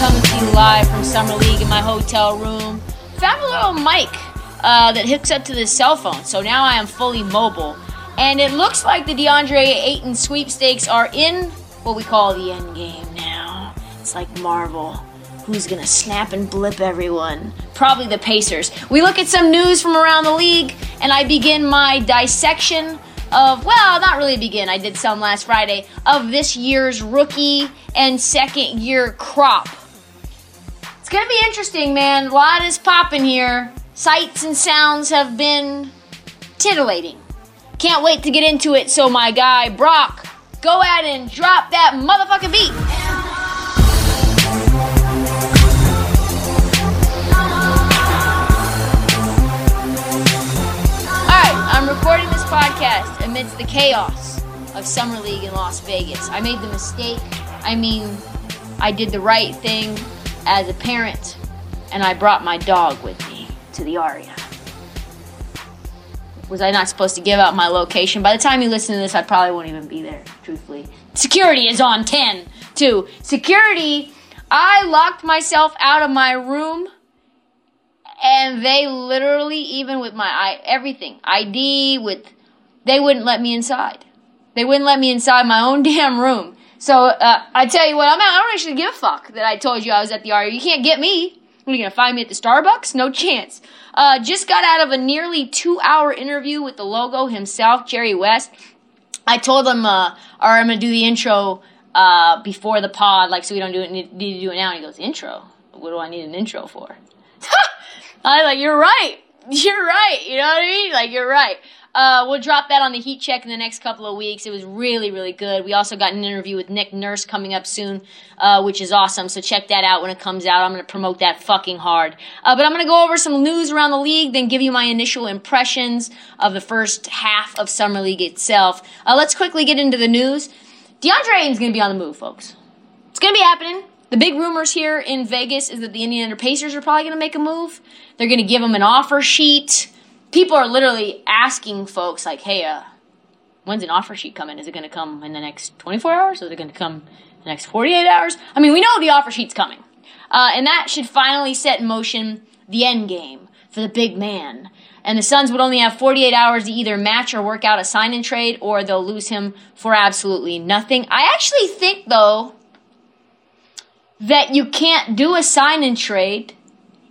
coming to you live from Summer League in my hotel room. Found a little mic uh, that hooks up to the cell phone, so now I am fully mobile. And it looks like the DeAndre Ayton sweepstakes are in what we call the end game now. It's like Marvel. Who's gonna snap and blip everyone? Probably the Pacers. We look at some news from around the league, and I begin my dissection of, well, not really begin, I did some last Friday, of this year's rookie and second year crop. Gonna be interesting, man. A lot is popping here. Sights and sounds have been titillating. Can't wait to get into it, so my guy, Brock, go ahead and drop that motherfucking beat. I'm recording this podcast amidst the chaos of Summer League in Las Vegas. I made the mistake. I mean, I did the right thing as a parent, and I brought my dog with me to the Aria. Was I not supposed to give out my location? By the time you listen to this, I probably won't even be there, truthfully. Security is on 10, too. Security, I locked myself out of my room and they literally even with my everything id with they wouldn't let me inside they wouldn't let me inside my own damn room so uh, i tell you what I'm, out. i don't actually give a fuck that i told you i was at the Aria. you can't get me are you gonna find me at the starbucks no chance uh, just got out of a nearly two hour interview with the logo himself jerry west i told him uh, all right i'm gonna do the intro uh, before the pod like so we don't do it need, to do it now and he goes intro what do i need an intro for I like, you're right. You're right. You know what I mean? Like, you're right. Uh, we'll drop that on the heat check in the next couple of weeks. It was really, really good. We also got an interview with Nick Nurse coming up soon, uh, which is awesome. So check that out when it comes out. I'm going to promote that fucking hard. Uh, but I'm going to go over some news around the league, then give you my initial impressions of the first half of Summer League itself. Uh, let's quickly get into the news. DeAndre Ayton's going to be on the move, folks. It's going to be happening. The big rumors here in Vegas is that the Indiana Pacers are probably going to make a move. They're going to give him an offer sheet. People are literally asking folks, like, hey, uh, when's an offer sheet coming? Is it going to come in the next 24 hours? Is it going to come in the next 48 hours? I mean, we know the offer sheet's coming. Uh, and that should finally set in motion the end game for the big man. And the Suns would only have 48 hours to either match or work out a sign and trade, or they'll lose him for absolutely nothing. I actually think, though, that you can't do a sign and trade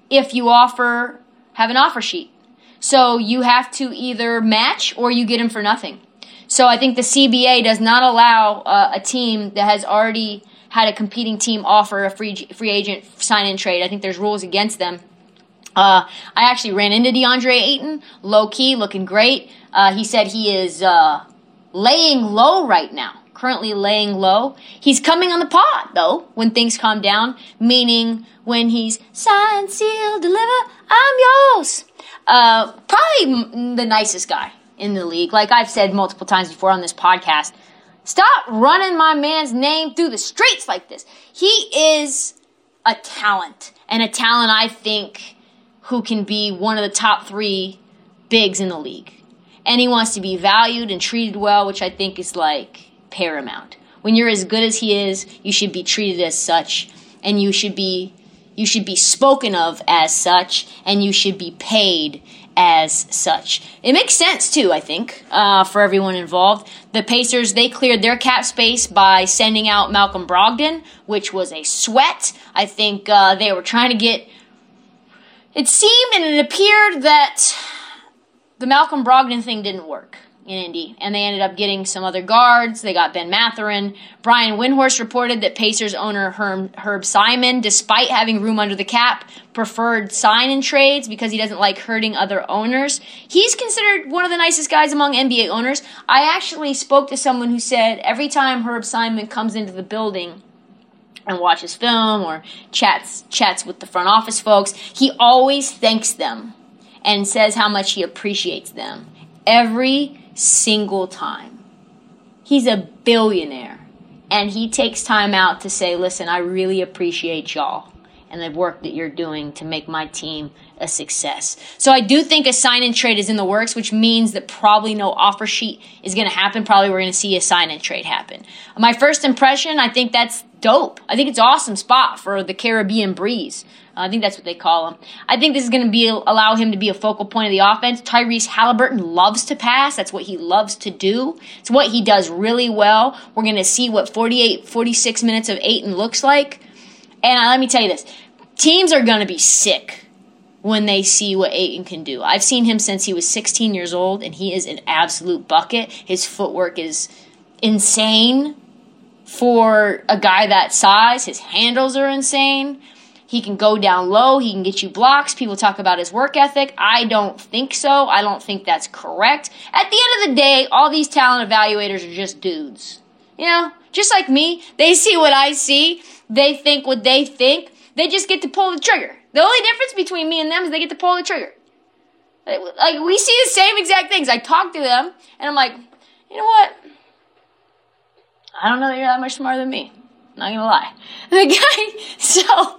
if you offer have an offer sheet. So you have to either match or you get him for nothing. So I think the CBA does not allow uh, a team that has already had a competing team offer a free free agent sign and trade. I think there's rules against them. Uh, I actually ran into DeAndre Ayton, low key, looking great. Uh, he said he is uh, laying low right now currently laying low. He's coming on the pot though, when things calm down, meaning when he's sign, seal, deliver, I'm yours. Uh, probably the nicest guy in the league. Like I've said multiple times before on this podcast, stop running my man's name through the streets like this. He is a talent, and a talent I think who can be one of the top three bigs in the league. And he wants to be valued and treated well, which I think is like paramount. When you're as good as he is, you should be treated as such, and you should be you should be spoken of as such, and you should be paid as such. It makes sense too, I think, uh, for everyone involved. The Pacers they cleared their cap space by sending out Malcolm Brogdon, which was a sweat. I think uh, they were trying to get. It seemed and it appeared that the Malcolm Brogdon thing didn't work in Indy, and they ended up getting some other guards. They got Ben Mathurin. Brian Windhorst reported that Pacers owner Herb, Herb Simon, despite having room under the cap, preferred sign and trades because he doesn't like hurting other owners. He's considered one of the nicest guys among NBA owners. I actually spoke to someone who said every time Herb Simon comes into the building, and watches film or chats chats with the front office folks, he always thanks them and says how much he appreciates them every single time. He's a billionaire and he takes time out to say, "Listen, I really appreciate y'all and the work that you're doing to make my team a success. So I do think a sign and trade is in the works, which means that probably no offer sheet is going to happen. Probably we're going to see a sign and trade happen. My first impression, I think that's dope. I think it's awesome spot for the Caribbean breeze. I think that's what they call him. I think this is going to be allow him to be a focal point of the offense. Tyrese Halliburton loves to pass. That's what he loves to do. It's what he does really well. We're going to see what 48, 46 minutes of Ayton looks like. And let me tell you this teams are going to be sick when they see what Ayton can do. I've seen him since he was 16 years old, and he is an absolute bucket. His footwork is insane for a guy that size. His handles are insane. He can go down low. He can get you blocks. People talk about his work ethic. I don't think so. I don't think that's correct. At the end of the day, all these talent evaluators are just dudes. You know, just like me, they see what I see. They think what they think. They just get to pull the trigger. The only difference between me and them is they get to pull the trigger. Like, we see the same exact things. I talk to them, and I'm like, you know what? I don't know that you're that much smarter than me. Not gonna lie. The guy, so,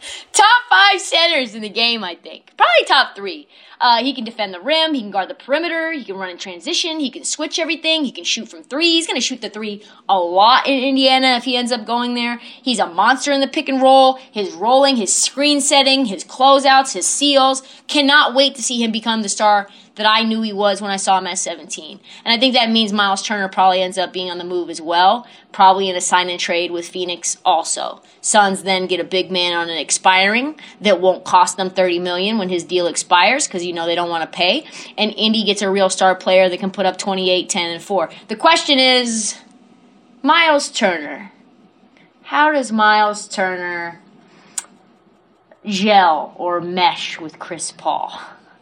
top five centers in the game, I think. Probably top three. Uh, he can defend the rim. He can guard the perimeter. He can run in transition. He can switch everything. He can shoot from three. He's going to shoot the three a lot in Indiana if he ends up going there. He's a monster in the pick and roll. His rolling, his screen setting, his closeouts, his seals. Cannot wait to see him become the star that I knew he was when I saw him at 17. And I think that means Miles Turner probably ends up being on the move as well, probably in a sign and trade with Phoenix also. Suns then get a big man on an expiring that won't cost them 30 million when his deal expires because you know they don't want to pay. And Indy gets a real star player that can put up 28, 10 and 4. The question is Miles Turner. How does Miles Turner gel or mesh with Chris Paul?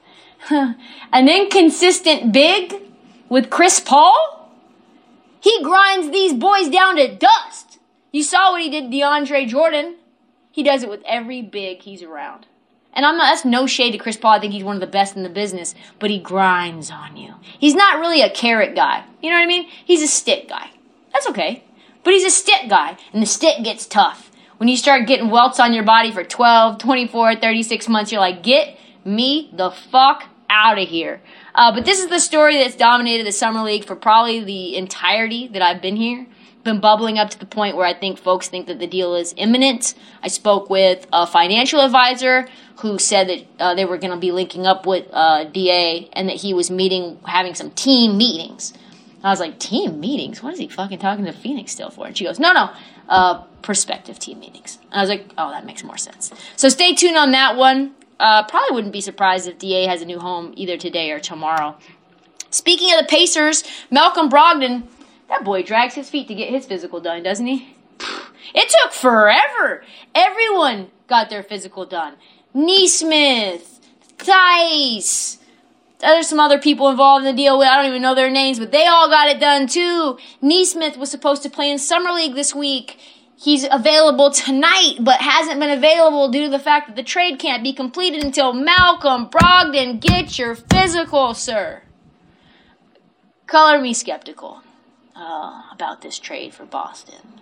An inconsistent big with Chris Paul? He grinds these boys down to dust. You saw what he did DeAndre Jordan. He does it with every big he's around. And I'm not, that's no shade to Chris Paul. I think he's one of the best in the business, but he grinds on you. He's not really a carrot guy. You know what I mean? He's a stick guy. That's okay. But he's a stick guy, and the stick gets tough. When you start getting welts on your body for 12, 24, 36 months, you're like, get me the fuck out of here. Uh, but this is the story that's dominated the summer league for probably the entirety that I've been here. Been bubbling up to the point where I think folks think that the deal is imminent. I spoke with a financial advisor who said that uh, they were going to be linking up with uh, DA and that he was meeting, having some team meetings. I was like, team meetings? What is he fucking talking to Phoenix still for? And she goes, no, no, uh, prospective team meetings. And I was like, oh, that makes more sense. So stay tuned on that one. Uh, probably wouldn't be surprised if DA has a new home either today or tomorrow. Speaking of the Pacers, Malcolm Brogdon, that boy drags his feet to get his physical done, doesn't he? It took forever. Everyone got their physical done. Nesmith, Theis, there's some other people involved in the deal. With I don't even know their names, but they all got it done too. Nesmith was supposed to play in Summer League this week he's available tonight, but hasn't been available due to the fact that the trade can't be completed until Malcolm Brogdon gets your physical, sir. Color me skeptical uh, about this trade for Boston.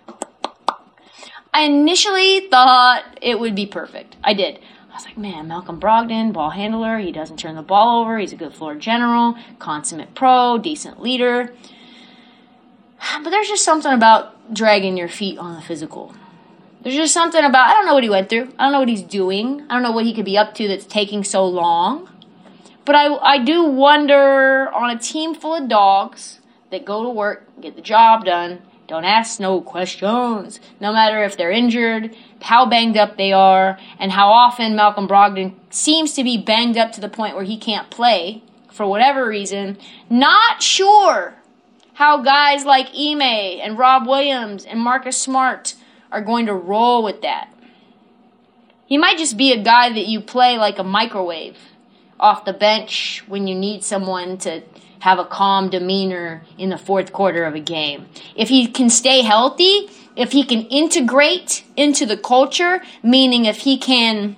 I initially thought it would be perfect. I did. I was like, man, Malcolm Brogdon, ball handler. He doesn't turn the ball over. He's a good floor general, consummate pro, decent leader. But there's just something about dragging your feet on the physical. There's just something about, I don't know what he went through. I don't know what he's doing. I don't know what he could be up to that's taking so long. But I, I do wonder on a team full of dogs that go to work, get the job done, don't ask no questions, no matter if they're injured, how banged up they are, and how often Malcolm Brogdon seems to be banged up to the point where he can't play for whatever reason. Not sure how guys like Ime and Rob Williams and Marcus Smart are going to roll with that. He might just be a guy that you play like a microwave off the bench when you need someone to have a calm demeanor in the fourth quarter of a game. If he can stay healthy, if he can integrate into the culture, meaning if he can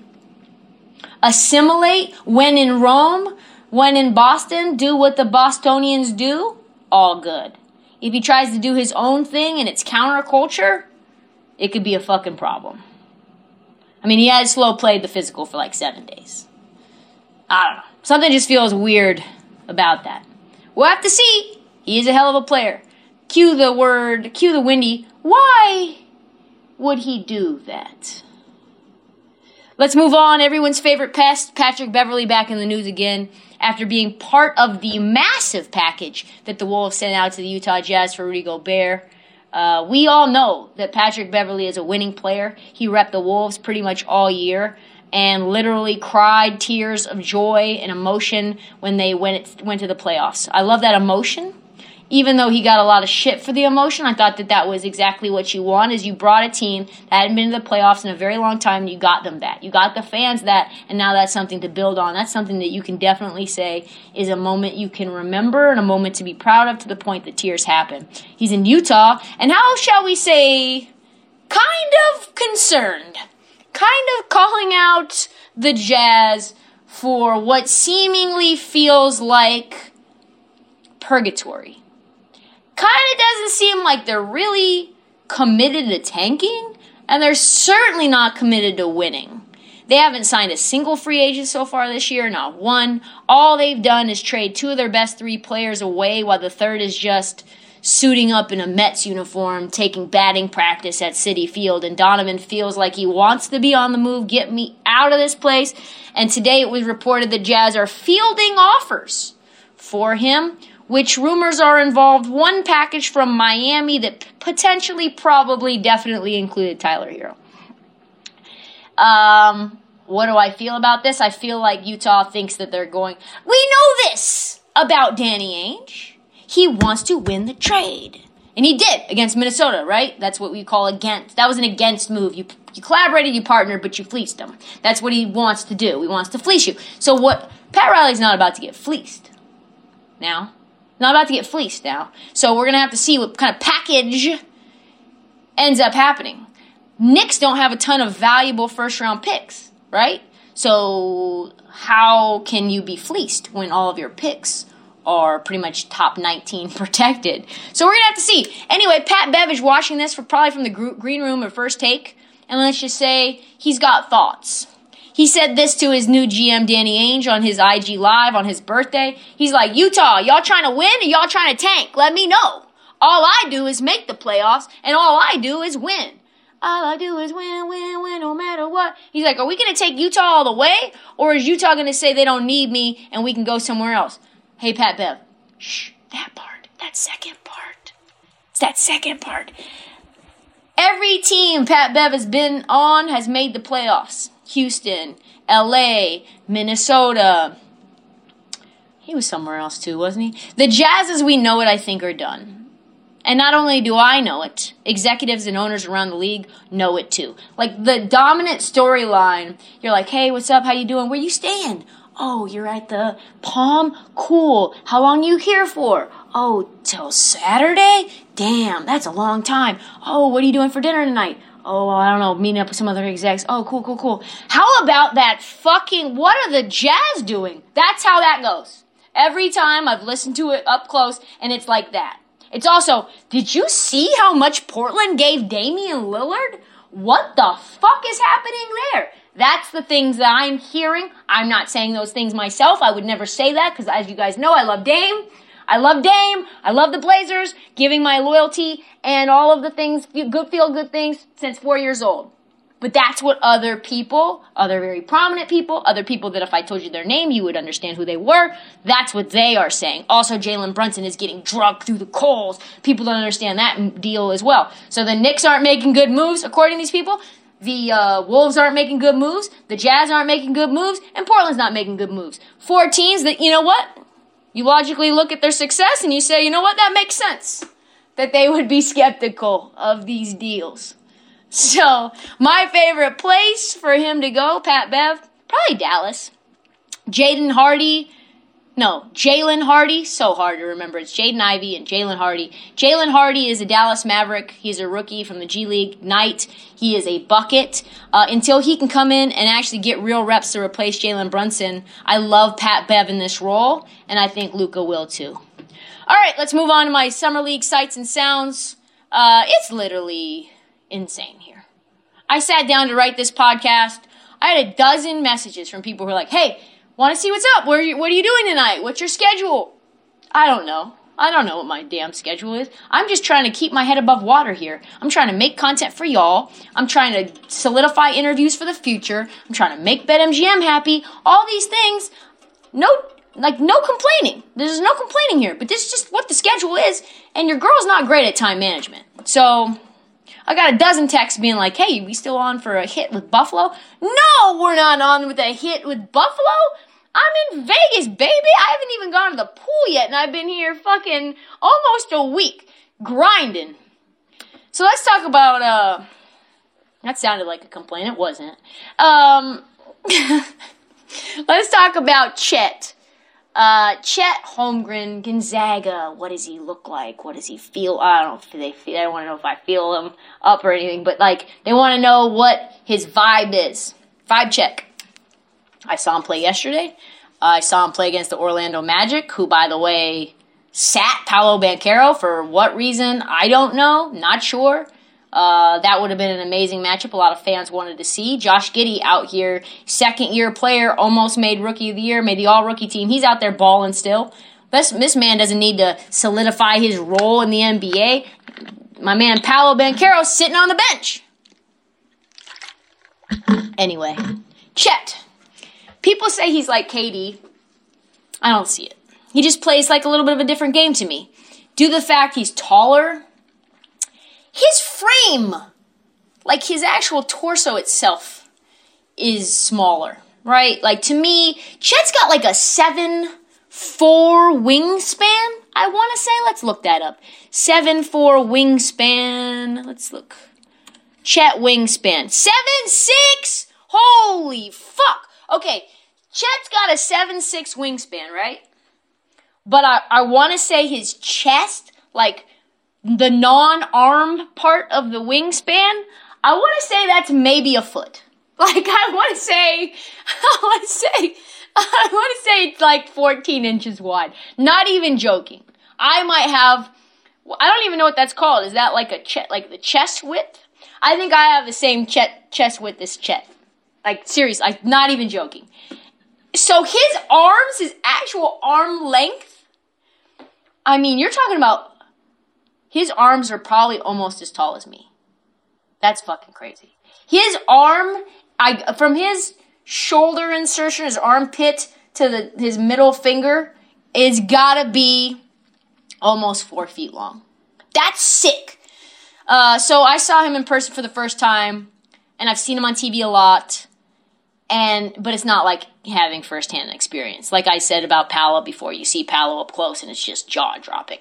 assimilate when in Rome, when in Boston, do what the Bostonians do, all good. If he tries to do his own thing and it's counterculture, it could be a fucking problem. I mean, he has slow played the physical for like seven days. I don't know. Something just feels weird about that. We'll have to see. He is a hell of a player. Cue the word, cue the windy. Why would he do that? Let's move on. Everyone's favorite pest, Patrick Beverley, back in the news again after being part of the massive package that the Wolves sent out to the Utah Jazz for Rudy Gobert. Uh, we all know that Patrick Beverley is a winning player. He repped the Wolves pretty much all year and literally cried tears of joy and emotion when they went went to the playoffs. I love that emotion even though he got a lot of shit for the emotion, I thought that that was exactly what you want. Is you brought a team that hadn't been to the playoffs in a very long time, and you got them that. You got the fans that, and now that's something to build on. That's something that you can definitely say is a moment you can remember and a moment to be proud of to the point that tears happen. He's in Utah, and how shall we say, kind of concerned, kind of calling out the Jazz for what seemingly feels like purgatory kind of doesn't seem like they're really committed to tanking, and they're certainly not committed to winning. They haven't signed a single free agent so far this year, not one. All they've done is trade two of their best three players away, while the third is just suiting up in a Mets uniform, taking batting practice at Citi Field. And Donovan feels like he wants to be on the move, get me out of this place. And today it was reported the Jazz are fielding offers for him which rumors are involved one package from Miami that potentially, probably, definitely included Tyler Herro. Um, what do I feel about this? I feel like Utah thinks that they're going. We know this about Danny Ainge. He wants to win the trade. And he did against Minnesota, right? That's what we call against. That was an against move. You you collaborated, you partnered, but you fleeced him. That's what he wants to do. He wants to fleece you. So what Pat Riley's not about to get fleeced. Now, not about to get fleeced now. So we're to have to see what kind of package ends up happening. Knicks don't have a ton of valuable first round picks, right? So how can you be fleeced when all of your picks are pretty much top 19 protected? So we're going to have to see. Anyway, Pat Bev is watching this for probably from the green room or first take. And let's just say he's got thoughts. He said this to his new GM Danny Ainge on his IG Live on his birthday. He's like, Utah, y'all trying to win or y'all trying to tank? Let me know. All I do is make the playoffs, and all I do is win. All I do is win, win, win, no matter what. He's like, are we going to take Utah all the way? Or is Utah going to say they don't need me and we can go somewhere else? Hey, Pat Bev. Shh, that part, that second part. It's that second part. Every team Pat Bev has been on has made the playoffs. Houston, LA, Minnesota. He was somewhere else too, wasn't he? The Jazz as we know it, I think, are done. And not only do I know it, executives and owners around the league know it too. Like the dominant storyline, you're like, hey, what's up? How you doing? Where you staying? Oh, you're at the Palm? Cool. How long you here for? Oh, till Saturday? Damn, that's a long time. Oh, what are you doing for dinner tonight? Oh, I don't know, meeting up with some other execs. Oh, cool, cool, cool. How about that fucking, what are the Jazz doing? That's how that goes. Every time I've listened to it up close, and it's like that. It's also, did you see how much Portland gave Damian Lillard? What the fuck is happening there? That's the things that I'm hearing. I'm not saying those things myself. I would never say that because, as you guys know, I love Dame. I love Dame. I love the Blazers, giving my loyalty and all of the things, good feel good things since four years old. But that's what other people, other very prominent people, other people that if I told you their name, you would understand who they were. That's what they are saying. Also, Jalen Brunson is getting drugged through the coals. People don't understand that deal as well. So the Knicks aren't making good moves, according to these people. The uh, Wolves aren't making good moves. The Jazz aren't making good moves. And Portland's not making good moves. Four teams that, you know what? You logically look at their success and you say, you know what, that makes sense. That they would be skeptical of these deals. So, my favorite place for him to go, Pat Bev, probably Dallas. Jaden Hardy, no, Jalen Hardy, so hard to remember. It's Jaden Ivey and Jalen Hardy. Jalen Hardy is a Dallas Maverick. He's a rookie from the G League Ignite. He is a bucket. Uh, until he can come in and actually get real reps to replace Jalen Brunson, I love Pat Bev in this role, and I think Luka will too. All right, let's move on to my Summer League sights and sounds. Uh, it's literally insane here. I sat down to write this podcast. I had a dozen messages from people who are like, hey, Want to see what's up? Where you, what are you doing tonight? What's your schedule? I don't know. I don't know what my damn schedule is. I'm just trying to keep my head above water here. I'm trying to make content for y'all. I'm trying to solidify interviews for the future. I'm trying to make BetMGM happy. All these things. No, like no complaining. There's no complaining here. But this is just what the schedule is. And your girl's not great at time management. So I got a dozen texts being like, "Hey, we still on for a hit with Buffalo?" No, we're not on with a hit with Buffalo. I'm in Vegas, baby. I haven't even gone to the pool yet, and I've been here fucking almost a week grinding. So let's talk about uh that sounded like a complaint, it wasn't. Um let's talk about Chet. Uh, Chet Holmgren, Gonzaga. What does he look like? What does he feel? I don't know if they feel, I want to know if I feel him up or anything, but like they want to know what his vibe is. Vibe check. I saw him play yesterday. I saw him play against the Orlando Magic, who, by the way, sat Paolo Banchero for what reason? I don't know. Not sure. Uh, that would have been an amazing matchup. A lot of fans wanted to see. Josh Giddey out here, second year player, almost made rookie of the year, made the all rookie team. He's out there balling still. This, this man doesn't need to solidify his role in the NBA. My man Paolo Banchero sitting on the bench. Anyway, Chet. People say he's like KD. I don't see it. He just plays like a little bit of a different game to me. Due to the fact he's taller, his frame, like his actual torso itself, is smaller, right? Like to me, Chet's got like a seven four wingspan. I want to say, let's look that up. Seven four wingspan. Let's look. Chet wingspan seven six. Holy fuck! Okay, Chet's got a 7 6 wingspan, right? But I, I want to say his chest, like the non arm part of the wingspan, I want to say that's maybe a foot. Like, I want to say, I want to say, I want to say it's like 14 inches wide. Not even joking. I might have, I don't even know what that's called. Is that like a chest, like the chest width? I think I have the same ch- chest width as Chet. Like, seriously, I'm not even joking. So his arms, his actual arm length, I mean, you're talking about his arms are probably almost as tall as me. That's fucking crazy. His arm, I from his shoulder insertion, his armpit to the his middle finger, is gotta be almost four feet long. That's sick. Uh, so I saw him in person for the first time, and I've seen him on TV a lot and but it's not like having firsthand experience. Like I said about Paolo before, you see Paolo up close and it's just jaw dropping.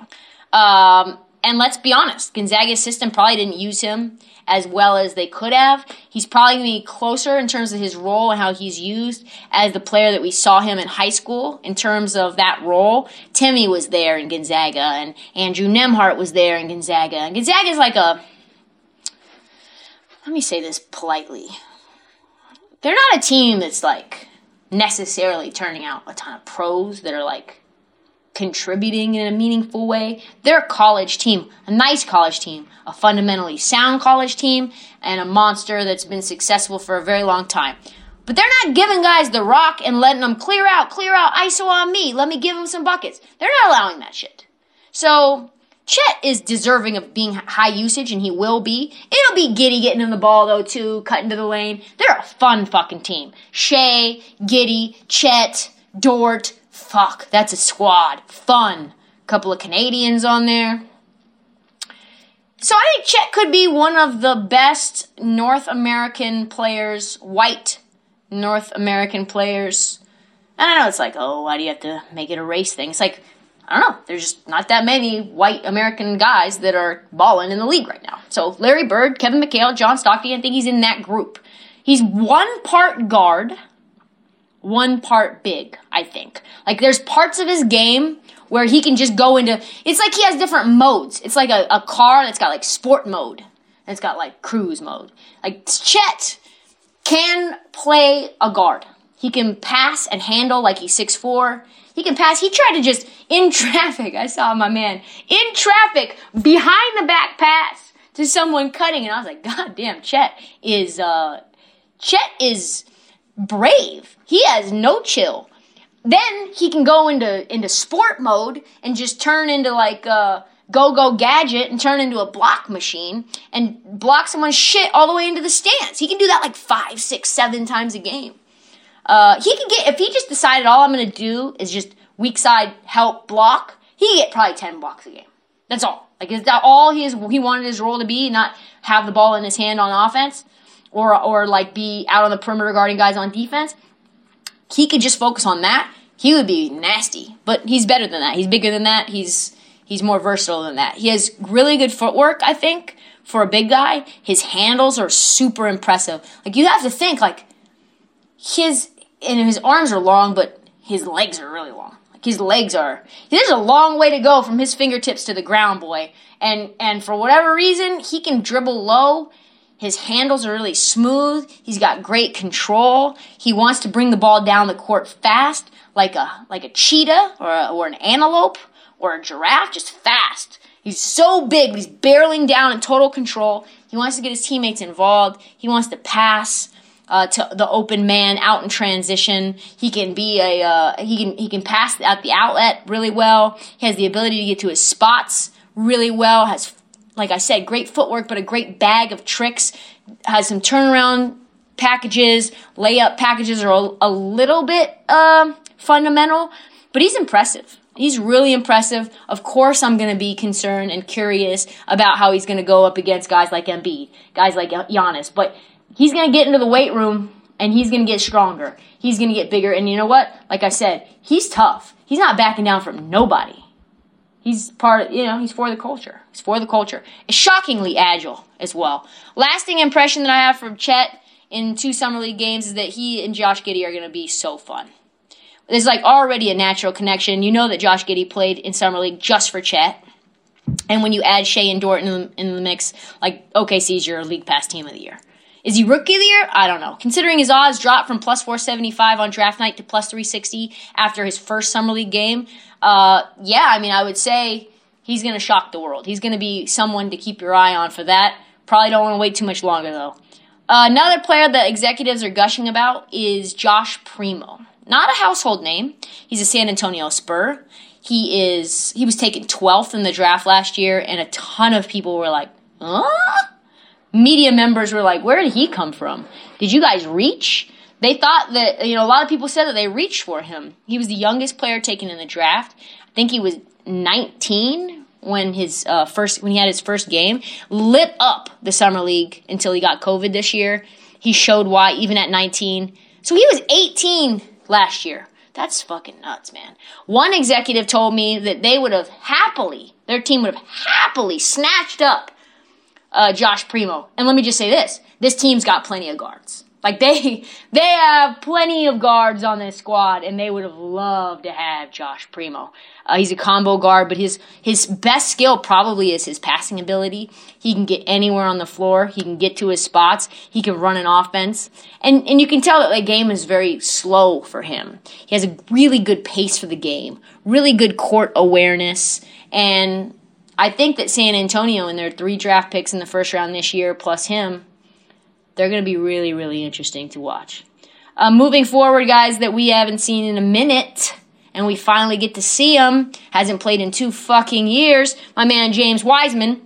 Um, and let's be honest, Gonzaga's system probably didn't use him as well as they could have. He's probably going to be closer in terms of his role and how he's used as the player that we saw him in high school in terms of that role. Timme was there in Gonzaga and Andrew Nembhard was there in Gonzaga. And Gonzaga is like a, let me say this politely they're not a team that's like necessarily turning out a ton of pros that are like contributing in a meaningful way. They're a college team, a nice college team, a fundamentally sound college team, and a monster that's been successful for a very long time. But they're not giving guys the rock and letting them clear out, clear out, ISO on me, let me give them some buckets. They're not allowing that shit. So Chet is deserving of being high usage, and he will be. It'll be Giddey getting him the ball, though, too, cutting to the lane. They're a fun fucking team. Shai, Giddey, Chet, Dort. Fuck, that's a squad. Fun. Couple of Canadians on there. So I think Chet could be one of the best North American players, white North American players And I know it's like, oh, why do you have to make it a race thing? It's like, I don't know. There's just not that many white American guys that are balling in the league right now. So Larry Bird, Kevin McHale, John Stockton, I think he's in that group. He's one part guard, one part big, I think. Like there's parts of his game where he can just go into it's like he has different modes. It's like a, a car that's got like sport mode. And it's got like cruise mode. Like Chet can play a guard. He can pass and handle like he's 6'4. He can pass. He tried to just in traffic. I saw my man in traffic behind the back pass to someone cutting, and I was like, God damn, Chet is uh Chet is brave. He has no chill. Then he can go into into sport mode and just turn into like a go go gadget and turn into a block machine and block someone's shit all the way into the stands. He can do that like five, six, seven times a game. Uh, he could get if he just decided all I'm gonna do is just weak side help block. He get probably ten blocks a game. That's all. Like is that all he is? He wanted his role to be, not have the ball in his hand on offense, or or like be out on the perimeter guarding guys on defense. He could just focus on that. He would be nasty, but he's better than that. He's bigger than that. He's he's more versatile than that. He has really good footwork, I think, for a big guy. His handles are super impressive. Like you have to think like his and his arms are long, but his legs are really long. Like his legs are. There's a long way to go from his fingertips to the ground, boy. And and for whatever reason, he can dribble low. His handles are really smooth. He's got great control. He wants to bring the ball down the court fast, like a like a cheetah or a, or an antelope or a giraffe, just fast. He's so big, but he's barreling down in total control. He wants to get his teammates involved. He wants to pass uh, to the open man out in transition. He can be a uh, he can he can pass at the outlet really well. He has the ability to get to his spots really well. Has like I said, great footwork, but a great bag of tricks. Has some turnaround packages, layup packages are a, a little bit uh, fundamental, but he's impressive. He's really impressive. Of course, I'm going to be concerned and curious about how he's going to go up against guys like Embiid, guys like Giannis. But he's going to get into the weight room and he's going to get stronger. He's going to get bigger. And you know what? Like I said, he's tough. He's not backing down from nobody. He's part of, you know, he's for the culture. He's for the culture. It's shockingly agile as well. Lasting impression that I have from Chet in two Summer League games is that he and Josh Giddey are going to be so fun. There's like already a natural connection. You know that Josh Giddey played in Summer League just for Chet. And when you add Shai and Dort in the, in the mix, like OKC's your league pass team of the year. Is he rookie of the year? I don't know. Considering his odds dropped from plus 475 on draft night to plus 360 after his first summer league game, uh, yeah, I mean, I would say he's going to shock the world. He's going to be someone to keep your eye on for that. Probably don't want to wait too much longer though. Uh, another player that executives are gushing about is Josh Primo. Not a household name. He's a San Antonio Spur. He is he was taken 12th in the draft last year and a ton of people were like, "Huh?" Media members were like, where did he come from? Did you guys reach? They thought that, you know, a lot of people said that they reached for him. He was the youngest player taken in the draft. I think he was 19 when his uh, first when he had his first game. Lit up the summer league until he got COVID this year. He showed why even at 19. So he was 18 last year. That's fucking nuts, man. One executive told me that they would have happily, their team would have happily snatched up uh, Josh Primo. And let me just say this: this team's got plenty of guards. Like they they have plenty of guards on this squad, and they would have loved to have Josh Primo. Uh, he's a combo guard, but his his best skill probably is his passing ability. He can get anywhere on the floor. He can get to his spots. He can run an offense, and and you can tell that the game is very slow for him. He has a really good pace for the game, really good court awareness, and I think that San Antonio and their three draft picks in the first round this year, plus him, they're going to be really, really interesting to watch. Uh, moving forward, guys, that we haven't seen in a minute, and we finally get to see him. Hasn't played in two fucking years. My man James Wiseman.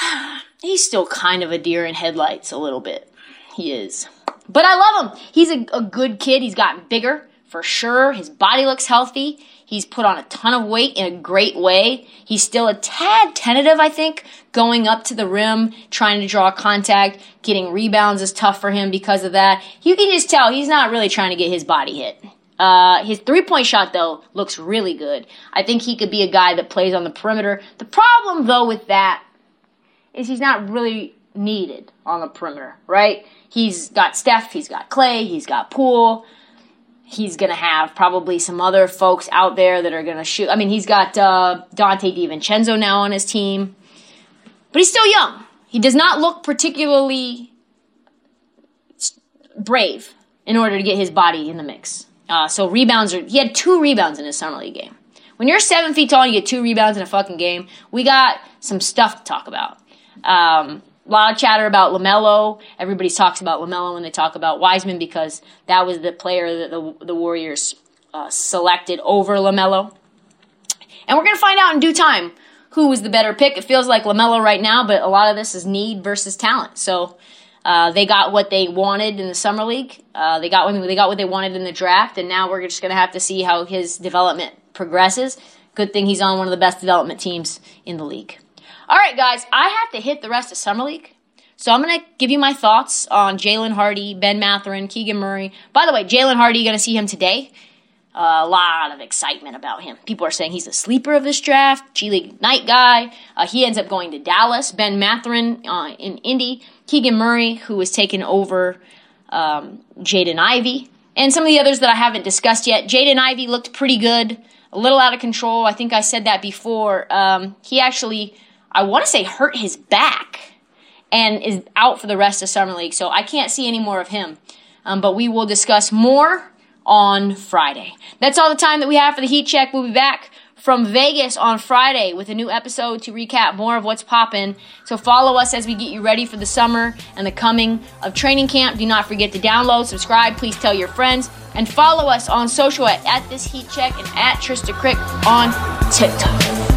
He's still kind of a deer in headlights a little bit. He is. But I love him. He's a, a good kid. He's gotten bigger for sure. His body looks healthy. He's put on a ton of weight in a great way. He's still a tad tentative, I think, going up to the rim, trying to draw contact. Getting rebounds is tough for him because of that. You can just tell he's not really trying to get his body hit. Uh, his three point shot, though, looks really good. I think he could be a guy that plays on the perimeter. The problem, though, with that is he's not really needed on the perimeter, right? He's got Steph, he's got Clay, he's got Poole. He's going to have probably some other folks out there that are going to shoot. I mean, he's got uh, Donte DiVincenzo now on his team, but he's still young. He does not look particularly brave in order to get his body in the mix. Uh, so rebounds are. He had two rebounds in his summer league game. When you're seven feet tall and you get two rebounds in a fucking game, we got some stuff to talk about. Um, a lot of chatter about LaMelo. Everybody talks about LaMelo when they talk about Wiseman because that was the player that the, the Warriors uh, selected over LaMelo. And we're going to find out in due time who was the better pick. It feels like LaMelo right now, but a lot of this is need versus talent. So uh, they got what they wanted in the summer league. Uh, they got they got what they wanted in the draft, and now we're just going to have to see how his development progresses. Good thing he's on one of the best development teams in the league. All right, guys, I have to hit the rest of Summer League. So I'm going to give you my thoughts on Jalen Hardy, Ben Mathurin, Keegan Murray. By the way, Jalen Hardy, going to see him today. Uh, a lot of excitement about him. People are saying he's a sleeper of this draft, G League Ignite guy. Uh, he ends up going to Dallas. Ben Mathurin uh, in Indy. Keegan Murray, who was taken over um, Jaden Ivey. And some of the others that I haven't discussed yet. Jaden Ivey looked pretty good, a little out of control. I think I said that before. Um, he actually I want to say hurt his back and is out for the rest of Summer League. So I can't see any more of him. Um, but we will discuss more on Friday. That's all the time that we have for the Heat Check. We'll be back from Vegas on Friday with a new episode to recap more of what's popping. So follow us as we get you ready for the summer and the coming of training camp. Do not forget to download, subscribe, please tell your friends, and follow us on social at, at this heat check and at Trista Crick on TikTok.